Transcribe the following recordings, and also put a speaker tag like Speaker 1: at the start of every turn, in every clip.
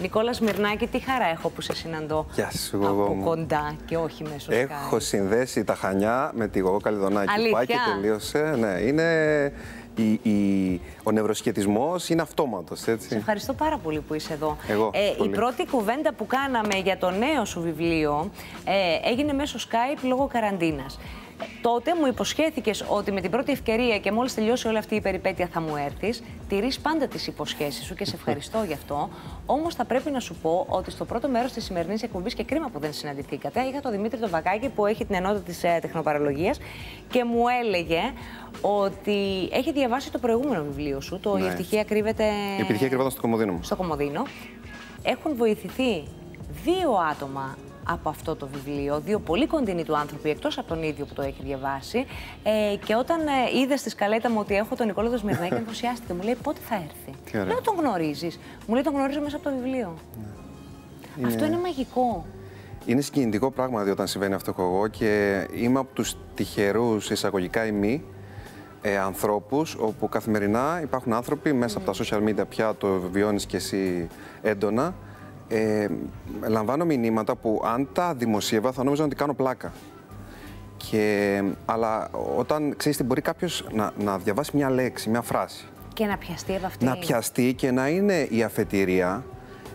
Speaker 1: Νικόλας Σμυρνάκη, τι χαρά έχω που σε συναντώ
Speaker 2: Γεια σου,
Speaker 1: από
Speaker 2: Γογό μου.
Speaker 1: κοντά και όχι μέσω
Speaker 2: Έχω
Speaker 1: Skype.
Speaker 2: συνδέσει τα Χανιά με τη Γογό Καλιδονάκη.
Speaker 1: Αλήθεια;
Speaker 2: Πάει και τελείωσε. Ναι, είναι... Η, η, ο νευροσχετισμός είναι αυτόματος,
Speaker 1: Σε
Speaker 2: έτσι.
Speaker 1: ευχαριστώ πάρα πολύ που είσαι εδώ.
Speaker 2: Εγώ,
Speaker 1: Ε, η
Speaker 2: πολύ.
Speaker 1: πρώτη κουβέντα που κάναμε για το νέο σου βιβλίο ε, έγινε μέσω Skype λόγω καραντίνας. Ε, Τότε μου υποσχέθηκες ότι με την πρώτη ευκαιρία και μόλις τελειώσει όλη αυτή η περιπέτεια θα μου έρθεις. Τηρείς πάντα τις υποσχέσεις σου και σε ευχαριστώ γι' αυτό. Όμως θα πρέπει να σου πω ότι στο πρώτο μέρος της σημερινής εκπομπής και κρίμα που δεν συναντηθήκατε, είχα τον Δημήτρη τον Βακάκη που έχει την ενότητα της ε, τεχνοπαραλογίας και μου έλεγε ότι έχει διαβάσει το προηγούμενο βιβλίο σου, το «Η
Speaker 2: Ναι.
Speaker 1: ευτυχία κρύβεται...»
Speaker 2: Η επιτυχία κρυβόταν στο κομμωδίνο μου.
Speaker 1: στο Κομοδίνο. Έχουν βοηθηθεί δύο άτομα από αυτό το βιβλίο, δύο πολύ κοντινοί του άνθρωποι, εκτός από τον ίδιο που το έχει διαβάσει. Ε, και όταν ε, είδες στη σκαλέτα μου ότι έχω τον Νικόλα το Σμυρνάκη, ενθουσιάστηκε. Μου λέει πότε θα έρθει;
Speaker 2: Τι ωραία.
Speaker 1: Λέω τον γνωρίζεις. Μου λέει τον γνωρίζω μέσα από το βιβλίο. Αυτό είναι μαγικό.
Speaker 2: Είναι συγκινητικό πράγμα όταν συμβαίνει αυτό εγώ και είμαι από τους τυχερούς εισαγωγικά ημί ε, ανθρώπους όπου καθημερινά υπάρχουν άνθρωποι μέσα από τα social media πια το βιώνεις και εσύ έντονα ε, λαμβάνω μηνύματα που αν τα δημοσίευα θα νόμιζα ότι κάνω πλάκα. Και, αλλά όταν ξέρεις τι μπορεί κάποιος να, να διαβάσει μια λέξη, μια φράση
Speaker 1: Και να πιαστεί από αυτή.
Speaker 2: να πιαστεί και να είναι η αφετηρία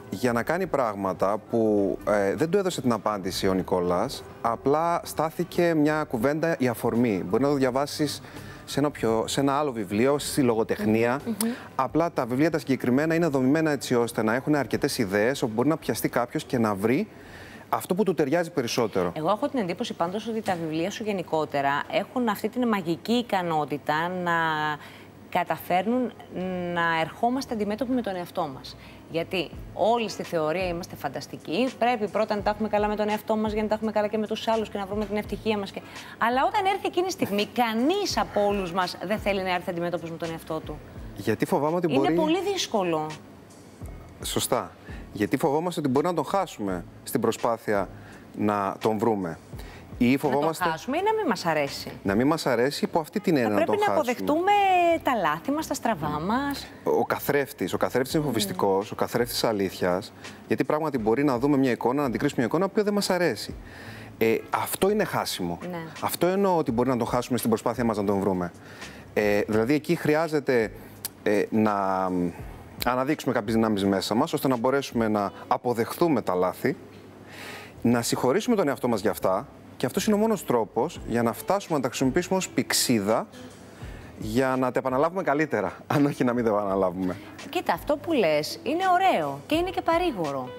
Speaker 2: για να κάνει πράγματα που ε, δεν του έδωσε την απάντηση ο Νικόλας, απλά στάθηκε μια κουβέντα η αφορμή. Μπορεί να το διαβάσεις σε ένα, πιο, σε ένα άλλο βιβλίο, στη λογοτεχνία. Απλά τα βιβλία τα συγκεκριμένα είναι δομημένα έτσι ώστε να έχουν αρκετές ιδέες όπου μπορεί να πιαστεί κάποιος και να βρει αυτό που του ταιριάζει περισσότερο.
Speaker 1: Εγώ έχω την εντύπωση πάντως ότι τα βιβλία σου γενικότερα έχουν αυτή την μαγική ικανότητα να καταφέρνουν να ερχόμαστε αντιμέτωποι με τον εαυτό μας. Γιατί όλοι στη θεωρία είμαστε φανταστικοί. Πρέπει πρώτα να τα έχουμε καλά με τον εαυτό μας για να τα έχουμε καλά και με τους άλλους και να βρούμε την ευτυχία μας. Και... Αλλά όταν έρθει εκείνη η στιγμή, κανείς από όλους μας δεν θέλει να έρθει αντιμέτωπος με τον εαυτό του.
Speaker 2: Γιατί φοβάμαι ότι
Speaker 1: Είναι
Speaker 2: μπορεί...
Speaker 1: πολύ δύσκολο.
Speaker 2: Σωστά. Γιατί φοβόμαστε ότι μπορεί να τον χάσουμε στην προσπάθεια να τον βρούμε. Ή
Speaker 1: Να
Speaker 2: φοβόμαστε
Speaker 1: το χάσουμε ή να μην μας αρέσει.
Speaker 2: να μην μας αρέσει υπό αυτή την έννοια
Speaker 1: Θα
Speaker 2: να
Speaker 1: πρέπει
Speaker 2: τον
Speaker 1: να
Speaker 2: χάσουμε.
Speaker 1: αποδεχτούμε τα λάθη μας, τα στραβά μας.
Speaker 2: Ο καθρέφτης, ο καθρέφτης είναι φοβιστικός, ο καθρέφτης αλήθειας, γιατί πράγματι μπορεί να δούμε μια εικόνα, να αντικρίσουμε μια εικόνα που δεν μας αρέσει. Ε, αυτό είναι χάσιμο.
Speaker 1: Ναι.
Speaker 2: Αυτό εννοώ ότι μπορεί να τον χάσουμε στην προσπάθεια μας να τον βρούμε. Ε, δηλαδή εκεί χρειάζεται ε, να μ, αναδείξουμε κάποιες δυνάμεις μέσα μας, ώστε να μπορέσουμε να αποδεχθούμε τα λάθη, να συγχωρήσουμε τον εαυτό μας για αυτά και αυτός είναι ο μόνος τρόπος για να φτάσουμε να τα χρησιμοποιήσουμε ως πυξίδα για να τα επαναλάβουμε καλύτερα, αν όχι να μην τα επαναλάβουμε.
Speaker 1: Κοίτα, αυτό που λες είναι ωραίο και είναι και παρήγορο.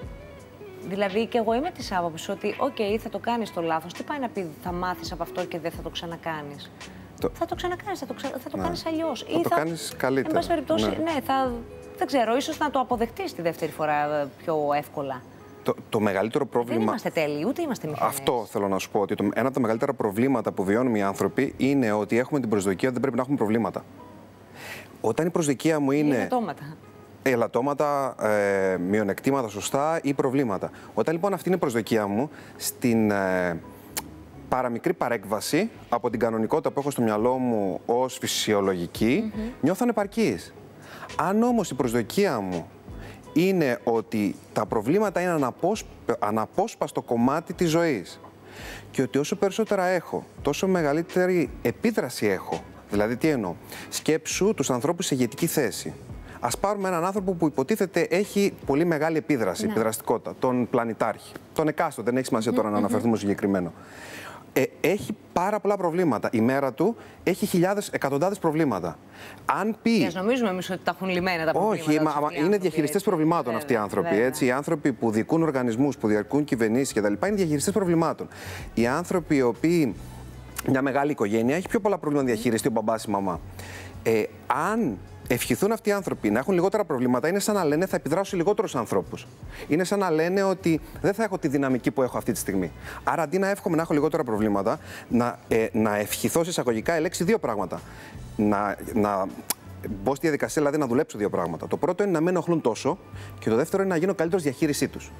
Speaker 1: Δηλαδή και εγώ είμαι της άποψης ότι, οκ, θα το κάνεις το λάθος. Τι πάει να πει θα μάθεις από αυτό και δεν θα το ξανακάνεις.
Speaker 2: Το-
Speaker 1: Θα το ξανακάνεις, θα το, ξα... θα το
Speaker 2: Ναι.
Speaker 1: κάνεις αλλιώς.
Speaker 2: Θα το κάνεις καλύτερα.
Speaker 1: Εν πάση περιπτώσει,
Speaker 2: Ναι.
Speaker 1: ναι. θα... δεν ξέρω, ίσως να το αποδεχτείς τη δεύτερη φορά ε, πιο εύκολα.
Speaker 2: Το, το μεγαλύτερο
Speaker 1: Δεν
Speaker 2: πρόβλημα.
Speaker 1: είμαστε τέλειοι, ούτε είμαστε μηχανές.
Speaker 2: Αυτό θέλω να σου πω. Ότι το, ένα από τα μεγαλύτερα προβλήματα που βιώνουμε οι άνθρωποι είναι ότι έχουμε την προσδοκία ότι δεν πρέπει να έχουμε προβλήματα. Όταν η προσδοκία μου
Speaker 1: Είναι
Speaker 2: είναι
Speaker 1: αυτόματα.
Speaker 2: ελαττώματα, ε, μειονεκτήματα σωστά ή προβλήματα. Όταν λοιπόν αυτή είναι η προσδοκία μου, στην ε, παραμικρή παρέκβαση από την κανονικότητα που έχω στο μυαλό μου ως φυσιολογική, νιώθω ανεπαρκής. Αν όμως η προσδοκία μου είναι ότι τα προβλήματα είναι αναπόσ... αναπόσπαστο κομμάτι της ζωής και ότι όσο περισσότερα έχω, τόσο μεγαλύτερη επίδραση έχω. Δηλαδή, τι εννοώ; Σκέψου τους ανθρώπους σε ηγετική θέση. Ας πάρουμε έναν άνθρωπο που υποτίθεται έχει πολύ μεγάλη επίδραση, επιδραστικότητα, τον πλανητάρχη. Τον εκάστοτε, δεν έχει σημασία τώρα να αναφερθούμε στο συγκεκριμένο. Ε, έχει πάρα πολλά προβλήματα. Η μέρα του έχει χιλιάδες, εκατοντάδες προβλήματα. Αν πει...
Speaker 1: Και ας νομίζουμε εμείς ότι τα έχουν λυμμένα τα προβλήματα.
Speaker 2: Όχι,
Speaker 1: τους
Speaker 2: μα,
Speaker 1: αυτοί οι
Speaker 2: μα είναι
Speaker 1: άνθρωποι,
Speaker 2: διαχειριστές
Speaker 1: έτσι.
Speaker 2: προβλημάτων αυτοί οι
Speaker 1: Βέβαια,
Speaker 2: άνθρωποι.
Speaker 1: βέβαια.
Speaker 2: Έτσι. Οι άνθρωποι που διοικούν οργανισμούς, που διοικούν κυβερνήσεις κτλ. είναι διαχειριστές προβλημάτων. Οι άνθρωποι οι οποίοι. Μια μεγάλη οικογένεια έχει πιο πολλά προβλήματα να διαχειριστεί ο μπαμπάς ή η μαμά. Ε, αν ευχηθούν αυτοί οι άνθρωποι να έχουν λιγότερα προβλήματα, είναι σαν να λένε θα επιδράσω σε λιγότερους ανθρώπους. Είναι σαν να λένε ότι δεν θα έχω τη δυναμική που έχω αυτή τη στιγμή. Άρα αντί να εύχομαι να έχω λιγότερα προβλήματα, να, ε, να ευχηθώ σε εισαγωγικά ελέξει δύο πράγματα. Να, να μπω στη διαδικασία δηλαδή να δουλέψω δύο πράγματα. Το πρώτο είναι να μην ενοχλούν τόσο και το δεύτερο είναι να γίνω καλύτερος διαχείρισή τους.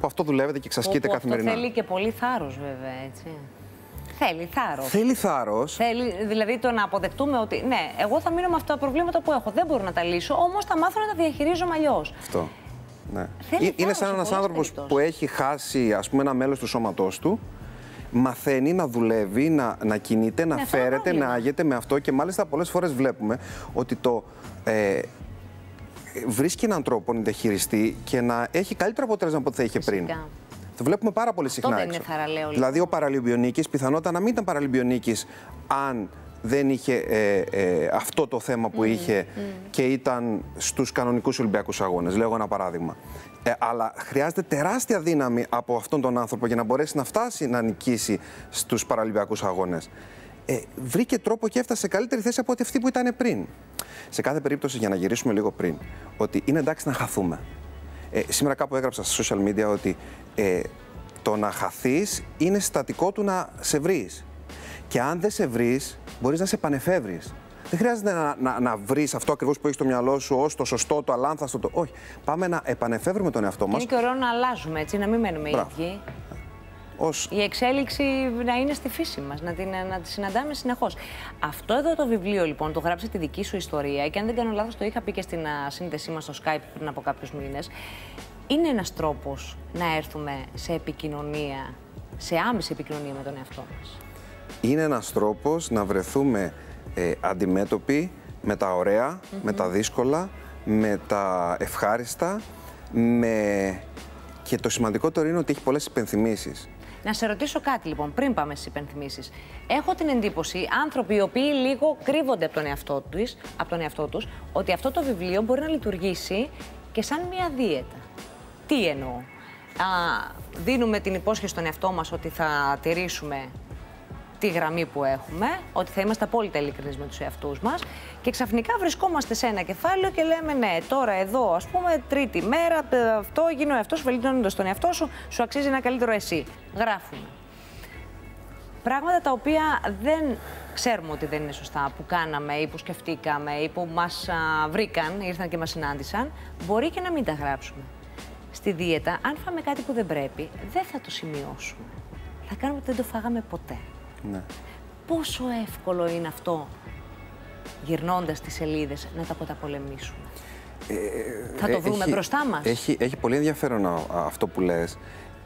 Speaker 2: Που αυτό δουλεύετε και εξασκείτε
Speaker 1: Όπου
Speaker 2: καθημερινά.
Speaker 1: Αυτό θέλει και πολύ θάρρος βέβαια, έτσι. Θέλει θάρρος.
Speaker 2: Θέλει θάρρος.
Speaker 1: Θέλει, δηλαδή το να αποδεχτούμε ότι ναι, εγώ θα μείνω με αυτά τα προβλήματα που έχω. Δεν μπορώ να τα λύσω, όμως θα μάθω να τα διαχειρίζομαι αλλιώς.
Speaker 2: Αυτό. Ναι.
Speaker 1: Θέλει
Speaker 2: Ε- Είναι
Speaker 1: θάρρος
Speaker 2: σαν
Speaker 1: σε
Speaker 2: ένας
Speaker 1: πολλές
Speaker 2: άνθρωπος
Speaker 1: περιπτώσεις.
Speaker 2: που έχει χάσει ας πούμε, ένα μέλος του σώματός του. Μαθαίνει να δουλεύει, να, να κινείται, να
Speaker 1: Ναι, αυτό είναι
Speaker 2: φέρεται,
Speaker 1: πρόβλημα.
Speaker 2: να άγεται με αυτό και μάλιστα πολλές φορές βλέπουμε ότι το ε, βρίσκει έναν τρόπο να διαχειριστεί και να έχει καλύτερο αποτέλεσμα από ό,τι θα είχε πριν.
Speaker 1: Φυσικά.
Speaker 2: Το βλέπουμε πάρα πολύ συχνά
Speaker 1: δεν
Speaker 2: έξω.
Speaker 1: είναι θαραλέο, λοιπόν.
Speaker 2: Δηλαδή, ο Παραλυμπιονίκη πιθανότατα να μην ήταν Παραλυμπιονίκη αν δεν είχε ε, ε, αυτό το θέμα που είχε και ήταν στους κανονικούς Ολυμπιακούς Αγώνες. Λέω ένα παράδειγμα. Ε, αλλά χρειάζεται τεράστια δύναμη από αυτόν τον άνθρωπο για να μπορέσει να φτάσει να νικήσει στους Παραλυμπιακούς Αγώνες. Ε, βρήκε τρόπο και έφτασε σε καλύτερη θέση από ό,τι αυτή που ήταν πριν. Σε κάθε περίπτωση, για να γυρίσουμε λίγο πριν, ότι είναι εντάξει να χαθούμε. Ε, σήμερα κάπου έγραψα στα social media ότι ε, το να χαθείς είναι συστατικό του να σε βρεις. Και αν δεν σε βρεις, μπορείς να σε πανεφεύρεις. Δεν χρειάζεται να, να, να βρεις αυτό ακριβώς που έχεις στο μυαλό σου ως το σωστό, το αλάνθαστο. Το... Όχι. Πάμε να επανεφεύρουμε τον εαυτό μας
Speaker 1: Είναι και ωραίο να αλλάζουμε, έτσι, να μην μένουμε
Speaker 2: Μπράβο.
Speaker 1: ίδιοι.
Speaker 2: Ως
Speaker 1: Η εξέλιξη να είναι στη φύση μας, να, την, να τη συναντάμε συνεχώς. Αυτό εδώ το βιβλίο λοιπόν, το γράψε τη δική σου ιστορία και αν δεν κάνω λάθος το είχα πει και στην α, σύνδεσή μας στο Skype πριν από κάποιους μήνες. Είναι ένας τρόπος να έρθουμε σε επικοινωνία, σε άμεση επικοινωνία με τον εαυτό μας;
Speaker 2: είναι ένας τρόπος να βρεθούμε ε, αντιμέτωποι με τα ωραία, με τα δύσκολα, με τα ευχάριστα, με... και το σημαντικότερο είναι ότι έχει πολλές υπενθυμίσεις.
Speaker 1: Να σε ρωτήσω κάτι λοιπόν, πριν πάμε στις υπενθυμίσεις. Έχω την εντύπωση, άνθρωποι οι οποίοι λίγο κρύβονται από τον εαυτό τους, από τον εαυτό τους, ότι αυτό το βιβλίο μπορεί να λειτουργήσει και σαν μια δίαιτα. Τι εννοώ; Α, δίνουμε την υπόσχεση στον εαυτό μας ότι θα τηρήσουμε τη γραμμή που έχουμε, ότι θα είμαστε απόλυτα ειλικρινείς με τους εαυτούς μας και ξαφνικά βρισκόμαστε σε ένα κεφάλαιο και λέμε ναι, τώρα εδώ ας πούμε τρίτη μέρα, ε, αυτό γίνει ο εαυτός σου, βελτιώνοντας τον εαυτό σου, σου αξίζει ένα καλύτερο εσύ. Γράφουμε. Πράγματα τα οποία δεν ξέρουμε ότι δεν είναι σωστά, που κάναμε ή που σκεφτήκαμε ή που μας α, βρήκαν, ήρθαν και μας συνάντησαν, μπορεί και να μην τα γράψουμε. Στη δίαιτα, αν φάμε κάτι που δεν πρέπει, δεν θα το σημειώσουμε. Θα κάνουμε ότι δεν το φάγαμε ποτέ.
Speaker 2: Ναι.
Speaker 1: Πόσο εύκολο είναι αυτό, γυρνώντας τις σελίδες, να τα καταπολεμήσουμε; θα το
Speaker 2: Ε,
Speaker 1: βρούμε
Speaker 2: έχει-
Speaker 1: μπροστά μας;
Speaker 2: Έχει, έχει πολύ ενδιαφέρον α- α- αυτό που λες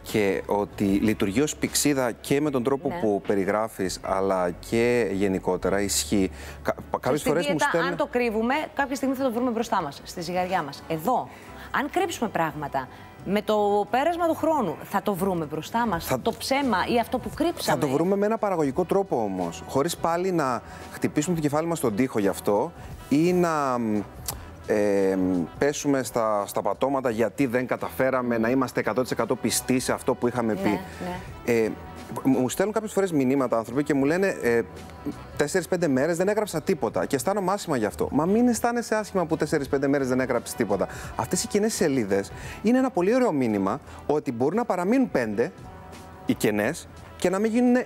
Speaker 2: και ότι λειτουργεί ως πηξίδα και με τον τρόπο
Speaker 1: Ναι.
Speaker 2: που περιγράφεις αλλά και γενικότερα ισχύει. Κα, κάποιες
Speaker 1: Στη
Speaker 2: φορές μου
Speaker 1: δίαιτα,
Speaker 2: στέλνουν...
Speaker 1: αν το κρύβουμε, κάποια στιγμή θα το βρούμε μπροστά μας, στη ζυγαριά μας. Εδώ, αν κρύψουμε πράγματα, με το πέρασμα του χρόνου, θα το βρούμε μπροστά μας,
Speaker 2: Θα-
Speaker 1: το ψέμα ή αυτό που
Speaker 2: Θα
Speaker 1: κρύψαμε.
Speaker 2: το βρούμε με ένα παραγωγικό τρόπο όμως, χωρίς πάλι να χτυπήσουμε το κεφάλι μας στον τοίχο γι' αυτό ή να μ, ε, μ, πέσουμε στα, στα πατώματα γιατί δεν καταφέραμε να είμαστε 100% πιστοί σε αυτό που είχαμε πει.
Speaker 1: Ναι,
Speaker 2: Ε, μου στέλνουν κάποιες φορές μηνύματα άνθρωποι και μου λένε ε, 4-5 μέρες δεν έγραψα τίποτα και αισθάνομαι άσχημα γι' αυτό. Μα μην αισθάνεσαι άσχημα που 4-5 μέρες δεν έγραψες τίποτα. Αυτές οι κενές σελίδες είναι ένα πολύ ωραίο μήνυμα ότι μπορούν να παραμείνουν 5 οι κενές και να μην γίνουν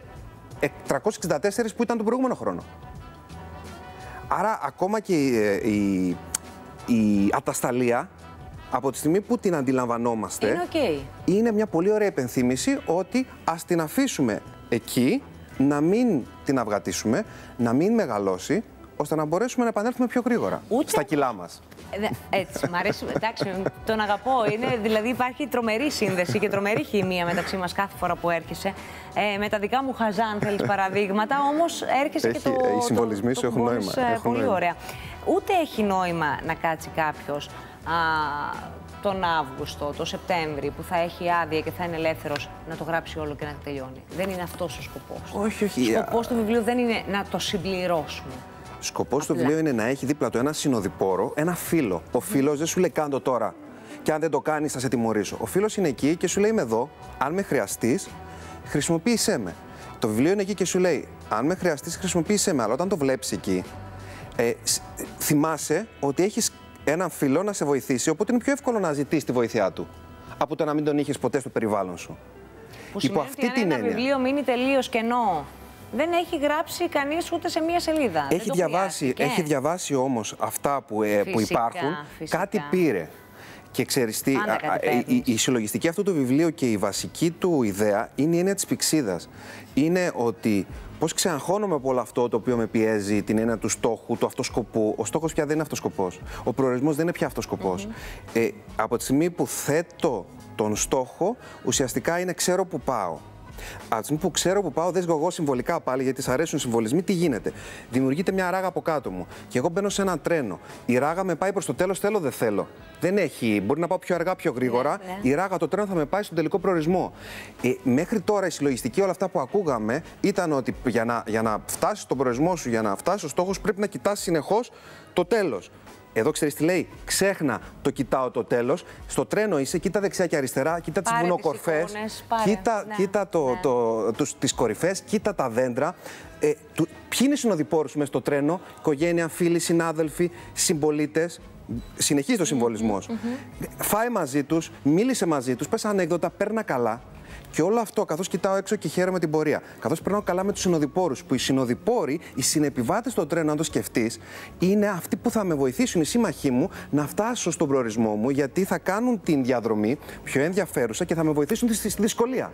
Speaker 2: 364 που ήταν τον προηγούμενο χρόνο. Άρα ακόμα και η, ε, η, η ατασθαλία από τη στιγμή που την αντιλαμβανόμαστε
Speaker 1: Είναι οκ.
Speaker 2: είναι μια πολύ ωραία επενθύμηση ότι ας την αφήσουμε εκεί, να μην την αυγατήσουμε, να μην μεγαλώσει, ώστε να μπορέσουμε να επανέλθουμε πιο γρήγορα
Speaker 1: Ούτε
Speaker 2: στα
Speaker 1: όμως-
Speaker 2: κιλά μας.
Speaker 1: Ε, δε- Έτσι, μ' αρέσει. Εντάξει, τον αγαπώ. Είναι, δηλαδή υπάρχει τρομερή σύνδεση και τρομερή χημεία μεταξύ μας κάθε φορά που έρχεσαι. Ε, με τα δικά μου χαζά, αν θέλεις παραδείγματα, όμως έρχεσαι
Speaker 2: Έχει-
Speaker 1: και το.
Speaker 2: οι συμβολισμοί
Speaker 1: το-
Speaker 2: σου
Speaker 1: το
Speaker 2: έχουν
Speaker 1: κουμπώνεις,
Speaker 2: νόημα,
Speaker 1: ε,
Speaker 2: έχουν
Speaker 1: πολύ
Speaker 2: νόημα.
Speaker 1: ωραία. Ούτε έχει νόημα να κάτσει κάποιος τον Αύγουστο, τον Σεπτέμβρη, που θα έχει άδεια και θα είναι ελεύθερος να το γράψει όλο και να τελειώνει. Δεν είναι αυτός ο σκοπός.
Speaker 2: Όχι, όχι.
Speaker 1: Ο σκοπός του βιβλίου δεν είναι να το συμπληρώσουμε.
Speaker 2: Σκοπός του
Speaker 1: Απλά.
Speaker 2: βιβλίου είναι να έχει δίπλα του ένα συνοδοιπόρο, ένα φίλο. Ο φίλο δεν σου λέει κάντο τώρα. Και αν δεν το κάνεις, θα σε τιμωρήσω. Ο φίλο είναι εκεί και σου λέει: Είμαι εδώ. Αν με χρειαστείς, χρησιμοποίησέ με. Το βιβλίο είναι εκεί και σου λέει: Αν με χρειαστείς, χρησιμοποίησέ με. Αλλά όταν το βλέπεις εκεί, ε, σ- ε, θυμάσαι ότι έχεις έναν φίλο να σε βοηθήσει. Οπότε είναι πιο εύκολο να ζητήσει τη βοήθειά του από το να μην τον είχες ποτέ στο περιβάλλον σου.
Speaker 1: Που
Speaker 2: Υπό
Speaker 1: σημαίνει
Speaker 2: αυτή
Speaker 1: ότι αν
Speaker 2: την
Speaker 1: ένα
Speaker 2: έννοια.
Speaker 1: βιβλίο μείνει τελείως κενό, δεν έχει γράψει κανείς ούτε σε μία σελίδα. Δεν
Speaker 2: Έχει
Speaker 1: το
Speaker 2: διαβάσει,
Speaker 1: χρειάστηκε.
Speaker 2: έχει διαβάσει όμως αυτά που, ε, που
Speaker 1: Φυσικά,
Speaker 2: υπάρχουν,
Speaker 1: φυσικά.
Speaker 2: κάτι πήρε. Και ξέρεις τι,
Speaker 1: Πάντα
Speaker 2: α,
Speaker 1: κάτι
Speaker 2: α, η,
Speaker 1: παίρνεις.
Speaker 2: η, η συλλογιστική αυτού του βιβλίου και η βασική του ιδέα είναι η έννοια της πηξίδας. Είναι ότι πώς ξεαγχώνομαι από όλο αυτό το οποίο με πιέζει, την έννοια του στόχου, του αυτοσκοπού. Ο στόχος πια δεν είναι αυτοσκοπός. Ο προορισμός δεν είναι πια αυτοσκοπός. Ε, από τη στιγμή που θέτω τον στόχο, ουσιαστικά είναι ξέρω που πάω. Από τη στιγμή που ξέρω που πάω, δεν ζω εγώ συμβολικά πάλι, γιατί σ' αρέσουν οι συμβολισμοί, τι γίνεται. Δημιουργείται μια ράγα από κάτω μου. Και εγώ μπαίνω σε ένα τρένο. Η ράγα με πάει προς το τέλος, θέλω, δεν θέλω. Δεν έχει. Μπορεί να πάω πιο αργά, πιο γρήγορα.
Speaker 1: Ναι, ναι.
Speaker 2: Η ράγα, το τρένο θα με πάει στον τελικό προορισμό. Ε, μέχρι τώρα η συλλογιστική, όλα αυτά που ακούγαμε, ήταν ότι για να, για να φτάσεις στον προορισμό σου, για να φτάσεις στο στόχο σου, πρέπει να κοιτάς συνεχώς το τέλος. Εδώ ξέρεις τι λέει; Ξέχνα το κοιτάω το τέλος. Στο τρένο είσαι, κοίτα δεξιά και αριστερά, κοίτα τις
Speaker 1: Πάρε τις
Speaker 2: βουνοκορφέ.
Speaker 1: εικόνες, πάρε.
Speaker 2: Κοίτα,
Speaker 1: Ναι,
Speaker 2: κοίτα το,
Speaker 1: ναι.
Speaker 2: το, τους, τις κορυφές, κοίτα τα δέντρα. Ε, του, ποιοι είναι οι συνοδοιπόρους σου μέσα στο τρένο, οικογένεια, φίλοι, συνάδελφοι, συμπολίτες. Συνεχίζει το συμβολισμός. Φάει μαζί τους, μίλησε μαζί τους, πες ανέκδοτα, παίρνα καλά. Και όλο αυτό, καθώς κοιτάω έξω και χαίρομαι την πορεία, καθώς περνάω καλά με τους συνοδοιπόρους, που οι συνοδοιπόροι, οι συνεπιβάτες στο τρένο, αν το σκεφτείς, είναι αυτοί που θα με βοηθήσουν, οι σύμμαχοί μου, να φτάσω στον προορισμό μου, γιατί θα κάνουν την διαδρομή πιο ενδιαφέρουσα και θα με βοηθήσουν στη στη δυσκολία.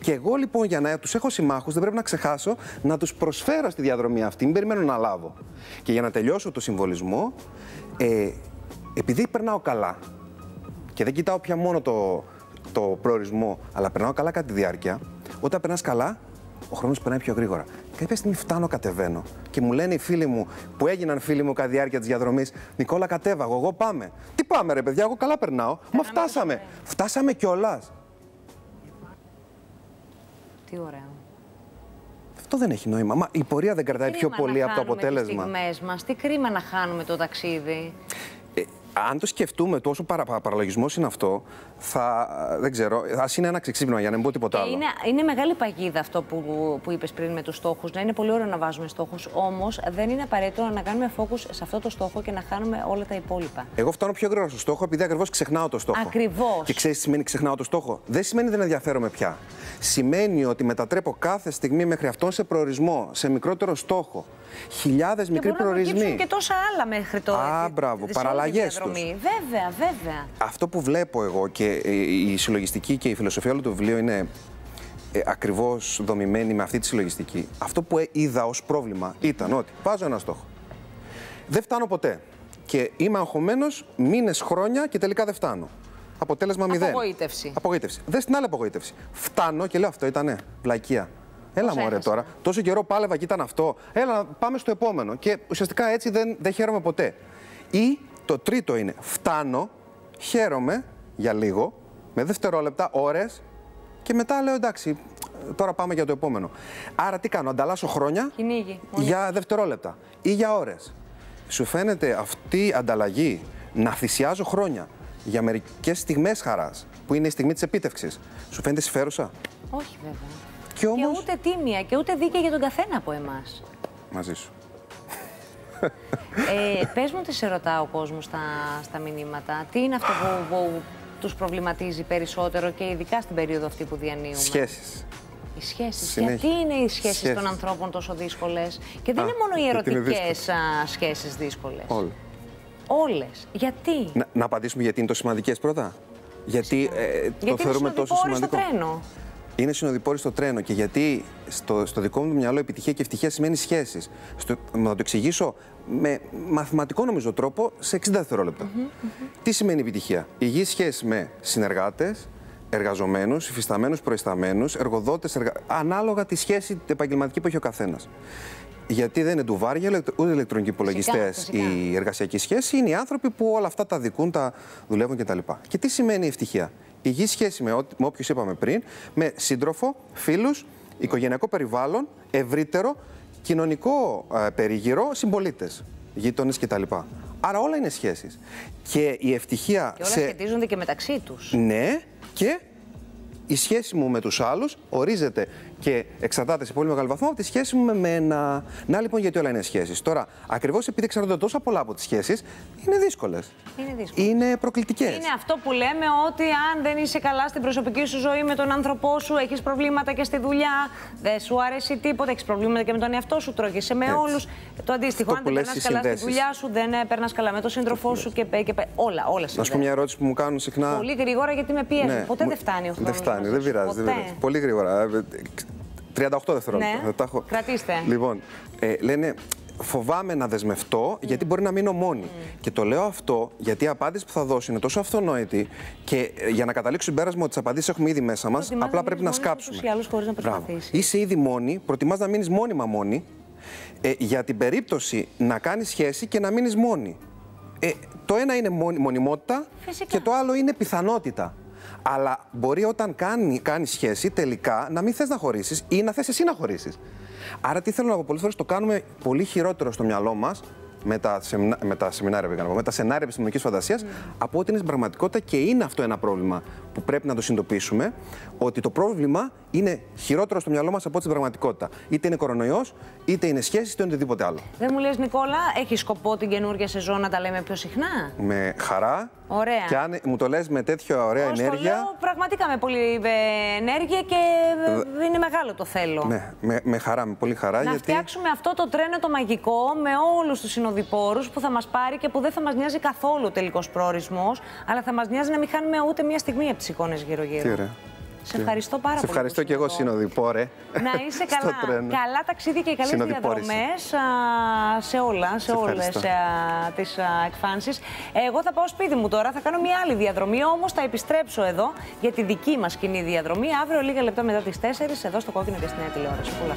Speaker 2: Και εγώ λοιπόν, για να τους έχω συμμάχους, δεν πρέπει να ξεχάσω να τους προσφέρω στη διαδρομή αυτή, μην περιμένω να λάβω. Και για να τελειώσω το συμβολισμό, ε, επειδή περνάω καλά, και δεν κοιτάω πια μόνο το, το προορισμό, αλλά περνάω καλά κατά τη διάρκεια. Όταν περνάς καλά, ο χρόνος περνάει πιο γρήγορα. Κάποια στιγμή φτάνω, κατεβαίνω και μου λένε οι φίλοι μου που έγιναν φίλοι μου κατά τη διάρκεια της διαδρομής, Νικόλα, κατέβαγω, εγώ πάμε. Τι πάμε, ρε παιδιά, εγώ καλά περνάω. Μα φτάσαμε. Φτάσαμε κιόλας.
Speaker 1: Τι ωραίο.
Speaker 2: Αυτό δεν έχει νόημα. Μα η πορεία δεν κρατάει πιο
Speaker 1: Κρίμα
Speaker 2: πολύ
Speaker 1: να
Speaker 2: από το
Speaker 1: χάνουμε
Speaker 2: αποτέλεσμα.
Speaker 1: Τις στιγμές μας. Τι κρίμα να χάνουμε το ταξίδι.
Speaker 2: Ε, αν το σκεφτούμε, τόσο παρα, παρα- παραλογισμός είναι αυτό, θα, δεν ξέρω, ας είναι ένα ξεξύπνημα για να μην πω τίποτα
Speaker 1: Και
Speaker 2: άλλο.
Speaker 1: είναι, είναι μεγάλη παγίδα αυτό που, που είπες πριν με τους στόχους. Να είναι πολύ ωραίο να βάζουμε στόχους. Όμως δεν είναι απαραίτητο να κάνουμε focus σε αυτό το στόχο και να χάνουμε όλα τα υπόλοιπα.
Speaker 2: Εγώ φτάνω πιο γρήγορα στο στόχο επειδή ακριβώς ξεχνάω το στόχο.
Speaker 1: Ακριβώς.
Speaker 2: Και ξέρεις τι σημαίνει ξεχνάω το στόχο; Δεν σημαίνει δεν ενδιαφέρομαι πια. Σημαίνει ότι μετατρέπω κάθε στιγμή μέχρι αυτόν σε προορισμό, σε μικρότερο στόχο. Χιλιάδες μικροί
Speaker 1: και μπορούν να
Speaker 2: προορισμοί.
Speaker 1: προκύψουν και τόσα άλλα μέχρι τώρα.
Speaker 2: Α, μπράβο, παραλλαγές τους.
Speaker 1: Βέβαια, βέβαια.
Speaker 2: Αυτό που βλέπω εγώ και ε, η συλλογιστική και η φιλοσοφία όλου του βιβλίου είναι ε, ακριβώς δομημένη με αυτή τη συλλογιστική. Αυτό που ε, είδα ως πρόβλημα ήταν ότι βάζω ένα στόχο. Δεν φτάνω ποτέ. Και είμαι αγχωμένος μήνες, χρόνια και τελικά δεν φτάνω. Αποτέλεσμα μηδέν.
Speaker 1: Απογοήτευση.
Speaker 2: Απογοήτευση. Δεν στην άλλη απογοήτευση. Φτάνω και λέω αυτό ήτανε βλακεία. Έλα
Speaker 1: Πώς
Speaker 2: μωρέ
Speaker 1: έχασα.
Speaker 2: τώρα. Τόσο καιρό πάλευα και ήταν αυτό. Έλα να πάμε στο επόμενο. Και ουσιαστικά έτσι δεν, δεν χαίρομαι ποτέ. Ή το τρίτο είναι φτάνω, χαίρομαι για λίγο, με δευτερόλεπτα, ώρες και μετά λέω εντάξει, τώρα πάμε για το επόμενο. Άρα τι κάνω, ανταλλάσσω χρόνια
Speaker 1: Κυνήγι. Μόνο.
Speaker 2: για δευτερόλεπτα ή για ώρες. Σου φαίνεται αυτή η ανταλλαγή να θυσιάζω χρόνια για μερικές στιγμές χαράς, που είναι η στιγμή της επίτευξης; Σου φαίνεται συμφέρουσα;
Speaker 1: Όχι, βέβαια.
Speaker 2: Και όμως...
Speaker 1: Και ούτε τίμια και ούτε δίκαια για τον καθένα από εμάς.
Speaker 2: Μαζί σου.
Speaker 1: ε, Πες μου τι σε ρωτά ο κόσμος στα, στα μηνύματα. Τι είναι αυτό που, που τους προβληματίζει περισσότερο και ειδικά στην περίοδο αυτή που διανύουμε;
Speaker 2: Σχέσεις.
Speaker 1: Οι σχέσεις.
Speaker 2: Συνέχεια.
Speaker 1: Γιατί είναι οι σχέσεις
Speaker 2: Σχέσεις.
Speaker 1: των ανθρώπων τόσο δύσκολες, Και δεν
Speaker 2: Α,
Speaker 1: είναι μόνο οι
Speaker 2: γιατί είναι
Speaker 1: ερωτικέ σχέσεις δύσκολες.
Speaker 2: Όλοι.
Speaker 1: Όλες. Γιατί;
Speaker 2: Να, να απαντήσουμε γιατί είναι τόσο σημαντικές πρώτα; Γιατί, ε, το
Speaker 1: Γιατί
Speaker 2: θεωρούμε
Speaker 1: είναι
Speaker 2: τόσο
Speaker 1: συνοδοιπόροι στο
Speaker 2: σημαντικό;
Speaker 1: τρένο.
Speaker 2: Είναι συνοδοιπόροι στο τρένο και γιατί στο, στο δικό μου μυαλό επιτυχία και ευτυχία σημαίνει σχέσεις. Στο, να το εξηγήσω με μαθηματικό νομίζω τρόπο σε 60 δευτερόλεπτα. Τι σημαίνει επιτυχία; Υγιή σχέση με συνεργάτες, εργαζομένους, υφισταμένους, προϊσταμένους, εργοδότες, εργα... ανάλογα τη σχέση την επαγγελματική που έχει ο καθένας. Γιατί δεν είναι ντουβάρια, ούτε ηλεκτρονικοί υπολογιστές
Speaker 1: φυσικά.
Speaker 2: η εργασιακή σχέση, είναι οι άνθρωποι που όλα αυτά τα δικούν, τα δουλεύουν κτλ. Και τι σημαίνει ευτυχία; Υγιή σχέση με, ό,τι- με όποιους είπαμε πριν, με σύντροφο, φίλους, οικογενειακό περιβάλλον, ευρύτερο, κοινωνικό ε, περίγυρο, συμπολίτες, γείτονες κτλ. Άρα όλα είναι σχέσεις. Και η ευτυχία
Speaker 1: Και όλα
Speaker 2: σε.
Speaker 1: σχετίζονται και μεταξύ τους.
Speaker 2: Ναι, και η σχέση μου με τους άλλους ορίζεται και εξαρτάται σε πολύ μεγάλο βαθμό από τη σχέση μου με μένα. Να λοιπόν γιατί όλα είναι σχέσεις. Τώρα, ακριβώς επειδή εξαρτώνται τόσα πολλά από τις σχέσεις, είναι δύσκολες.
Speaker 1: Είναι δύσκολες.
Speaker 2: Είναι προκλητικές.
Speaker 1: Είναι αυτό που λέμε ότι αν δεν είσαι καλά στην προσωπική σου ζωή με τον άνθρωπό σου, έχεις προβλήματα και στη δουλειά, δεν σου αρέσει τίποτα, έχεις προβλήματα και με τον εαυτό σου, τρώγεσαι με όλους. Το αντίστοιχο, αν δεν περνάς καλά στη δουλειά σου, δεν περνά καλά με τον σύντροφό σου και, και, και όλα, όλα
Speaker 2: Να σου πω μια ερώτηση που μου κάνουν συχνά.
Speaker 1: Πολύ γρήγορα γιατί με πιέζουν. Ναι. Ποτέ δεν φτάνει ο χρόνος.
Speaker 2: Δεν φτάνει, δεν πειράζει. Πολύ γρήγορα. 38 δευτερόλεπτα.
Speaker 1: Ναι. Έχω... Κρατήστε.
Speaker 2: Λοιπόν, ε, λένε φοβάμαι να δεσμευτώ γιατί μπορεί να μείνω μόνη. Και το λέω αυτό γιατί η απάντηση που θα δώσω είναι τόσο αυτονόητη και ε, για να καταλήξω συμπέρασμα ότι τις απαντήσεις έχουμε ήδη μέσα μας, απλά πρέπει να σκάψουμε.
Speaker 1: Να
Speaker 2: Είσαι ήδη μόνη, προτιμάς να μείνεις μόνιμα μόνη ε, για την περίπτωση να κάνεις σχέση και να μείνεις μόνη. Ε, το ένα είναι μονιμότητα και το άλλο είναι πιθανότητα. Αλλά μπορεί όταν κάνει, κάνεις σχέση τελικά να μην θες να χωρίσεις ή να θες εσύ να χωρίσεις. Άρα, τι θέλω να πω, πολλές φορές το κάνουμε πολύ χειρότερο στο μυαλό μας με τα, σεμινά, με τα σεμινάρια, με τα σενάρια επιστημονικής φαντασίας, mm. από ότι είναι στην πραγματικότητα και είναι αυτό ένα πρόβλημα που πρέπει να το συνειδητοποιήσουμε. Ότι το πρόβλημα είναι χειρότερο στο μυαλό μας από ό,τι στην πραγματικότητα. Είτε είναι κορονοϊός, είτε είναι σχέση, είτε οτιδήποτε άλλο.
Speaker 1: Δεν μου λες, Νικόλα, έχει σκοπό την καινούργια σεζόν να τα λέμε πιο συχνά;
Speaker 2: Με χαρά.
Speaker 1: Ωραία.
Speaker 2: Και αν μου το λες με τέτοια ωραία
Speaker 1: Ως
Speaker 2: ενέργεια.
Speaker 1: Το λέω πραγματικά με πολύ ε, ενέργεια και ε, είναι μεγάλο το θέλω.
Speaker 2: Ναι, με, με χαρά, με πολύ χαρά.
Speaker 1: Να
Speaker 2: γιατί...
Speaker 1: φτιάξουμε αυτό το τρένο το μαγικό με όλους τους συνοδοιπόρους που θα μας πάρει και που δεν θα μας νοιάζει καθόλου ο τελικός προορισμός, αλλά θα μας νοιάζει να μην χάνουμε ούτε μία στιγμή από τι εικόνες γύρω-γύρω. Σε ευχαριστώ πάρα
Speaker 2: πολύ. Σε ευχαριστώ και εγώ, συνοδοιπόρε.
Speaker 1: Να είσαι καλά. καλά ταξίδια και καλές διαδρομές σε όλα, σε όλες τις εκφάνσεις. Εγώ θα πάω σπίτι μου τώρα, θα κάνω μια άλλη διαδρομή, όμως θα επιστρέψω εδώ για τη δική μας κοινή διαδρομή αύριο λίγα λεπτά μετά τις 4 εδώ στο κόκκινο και στη νέα τηλεόραση. Πολλά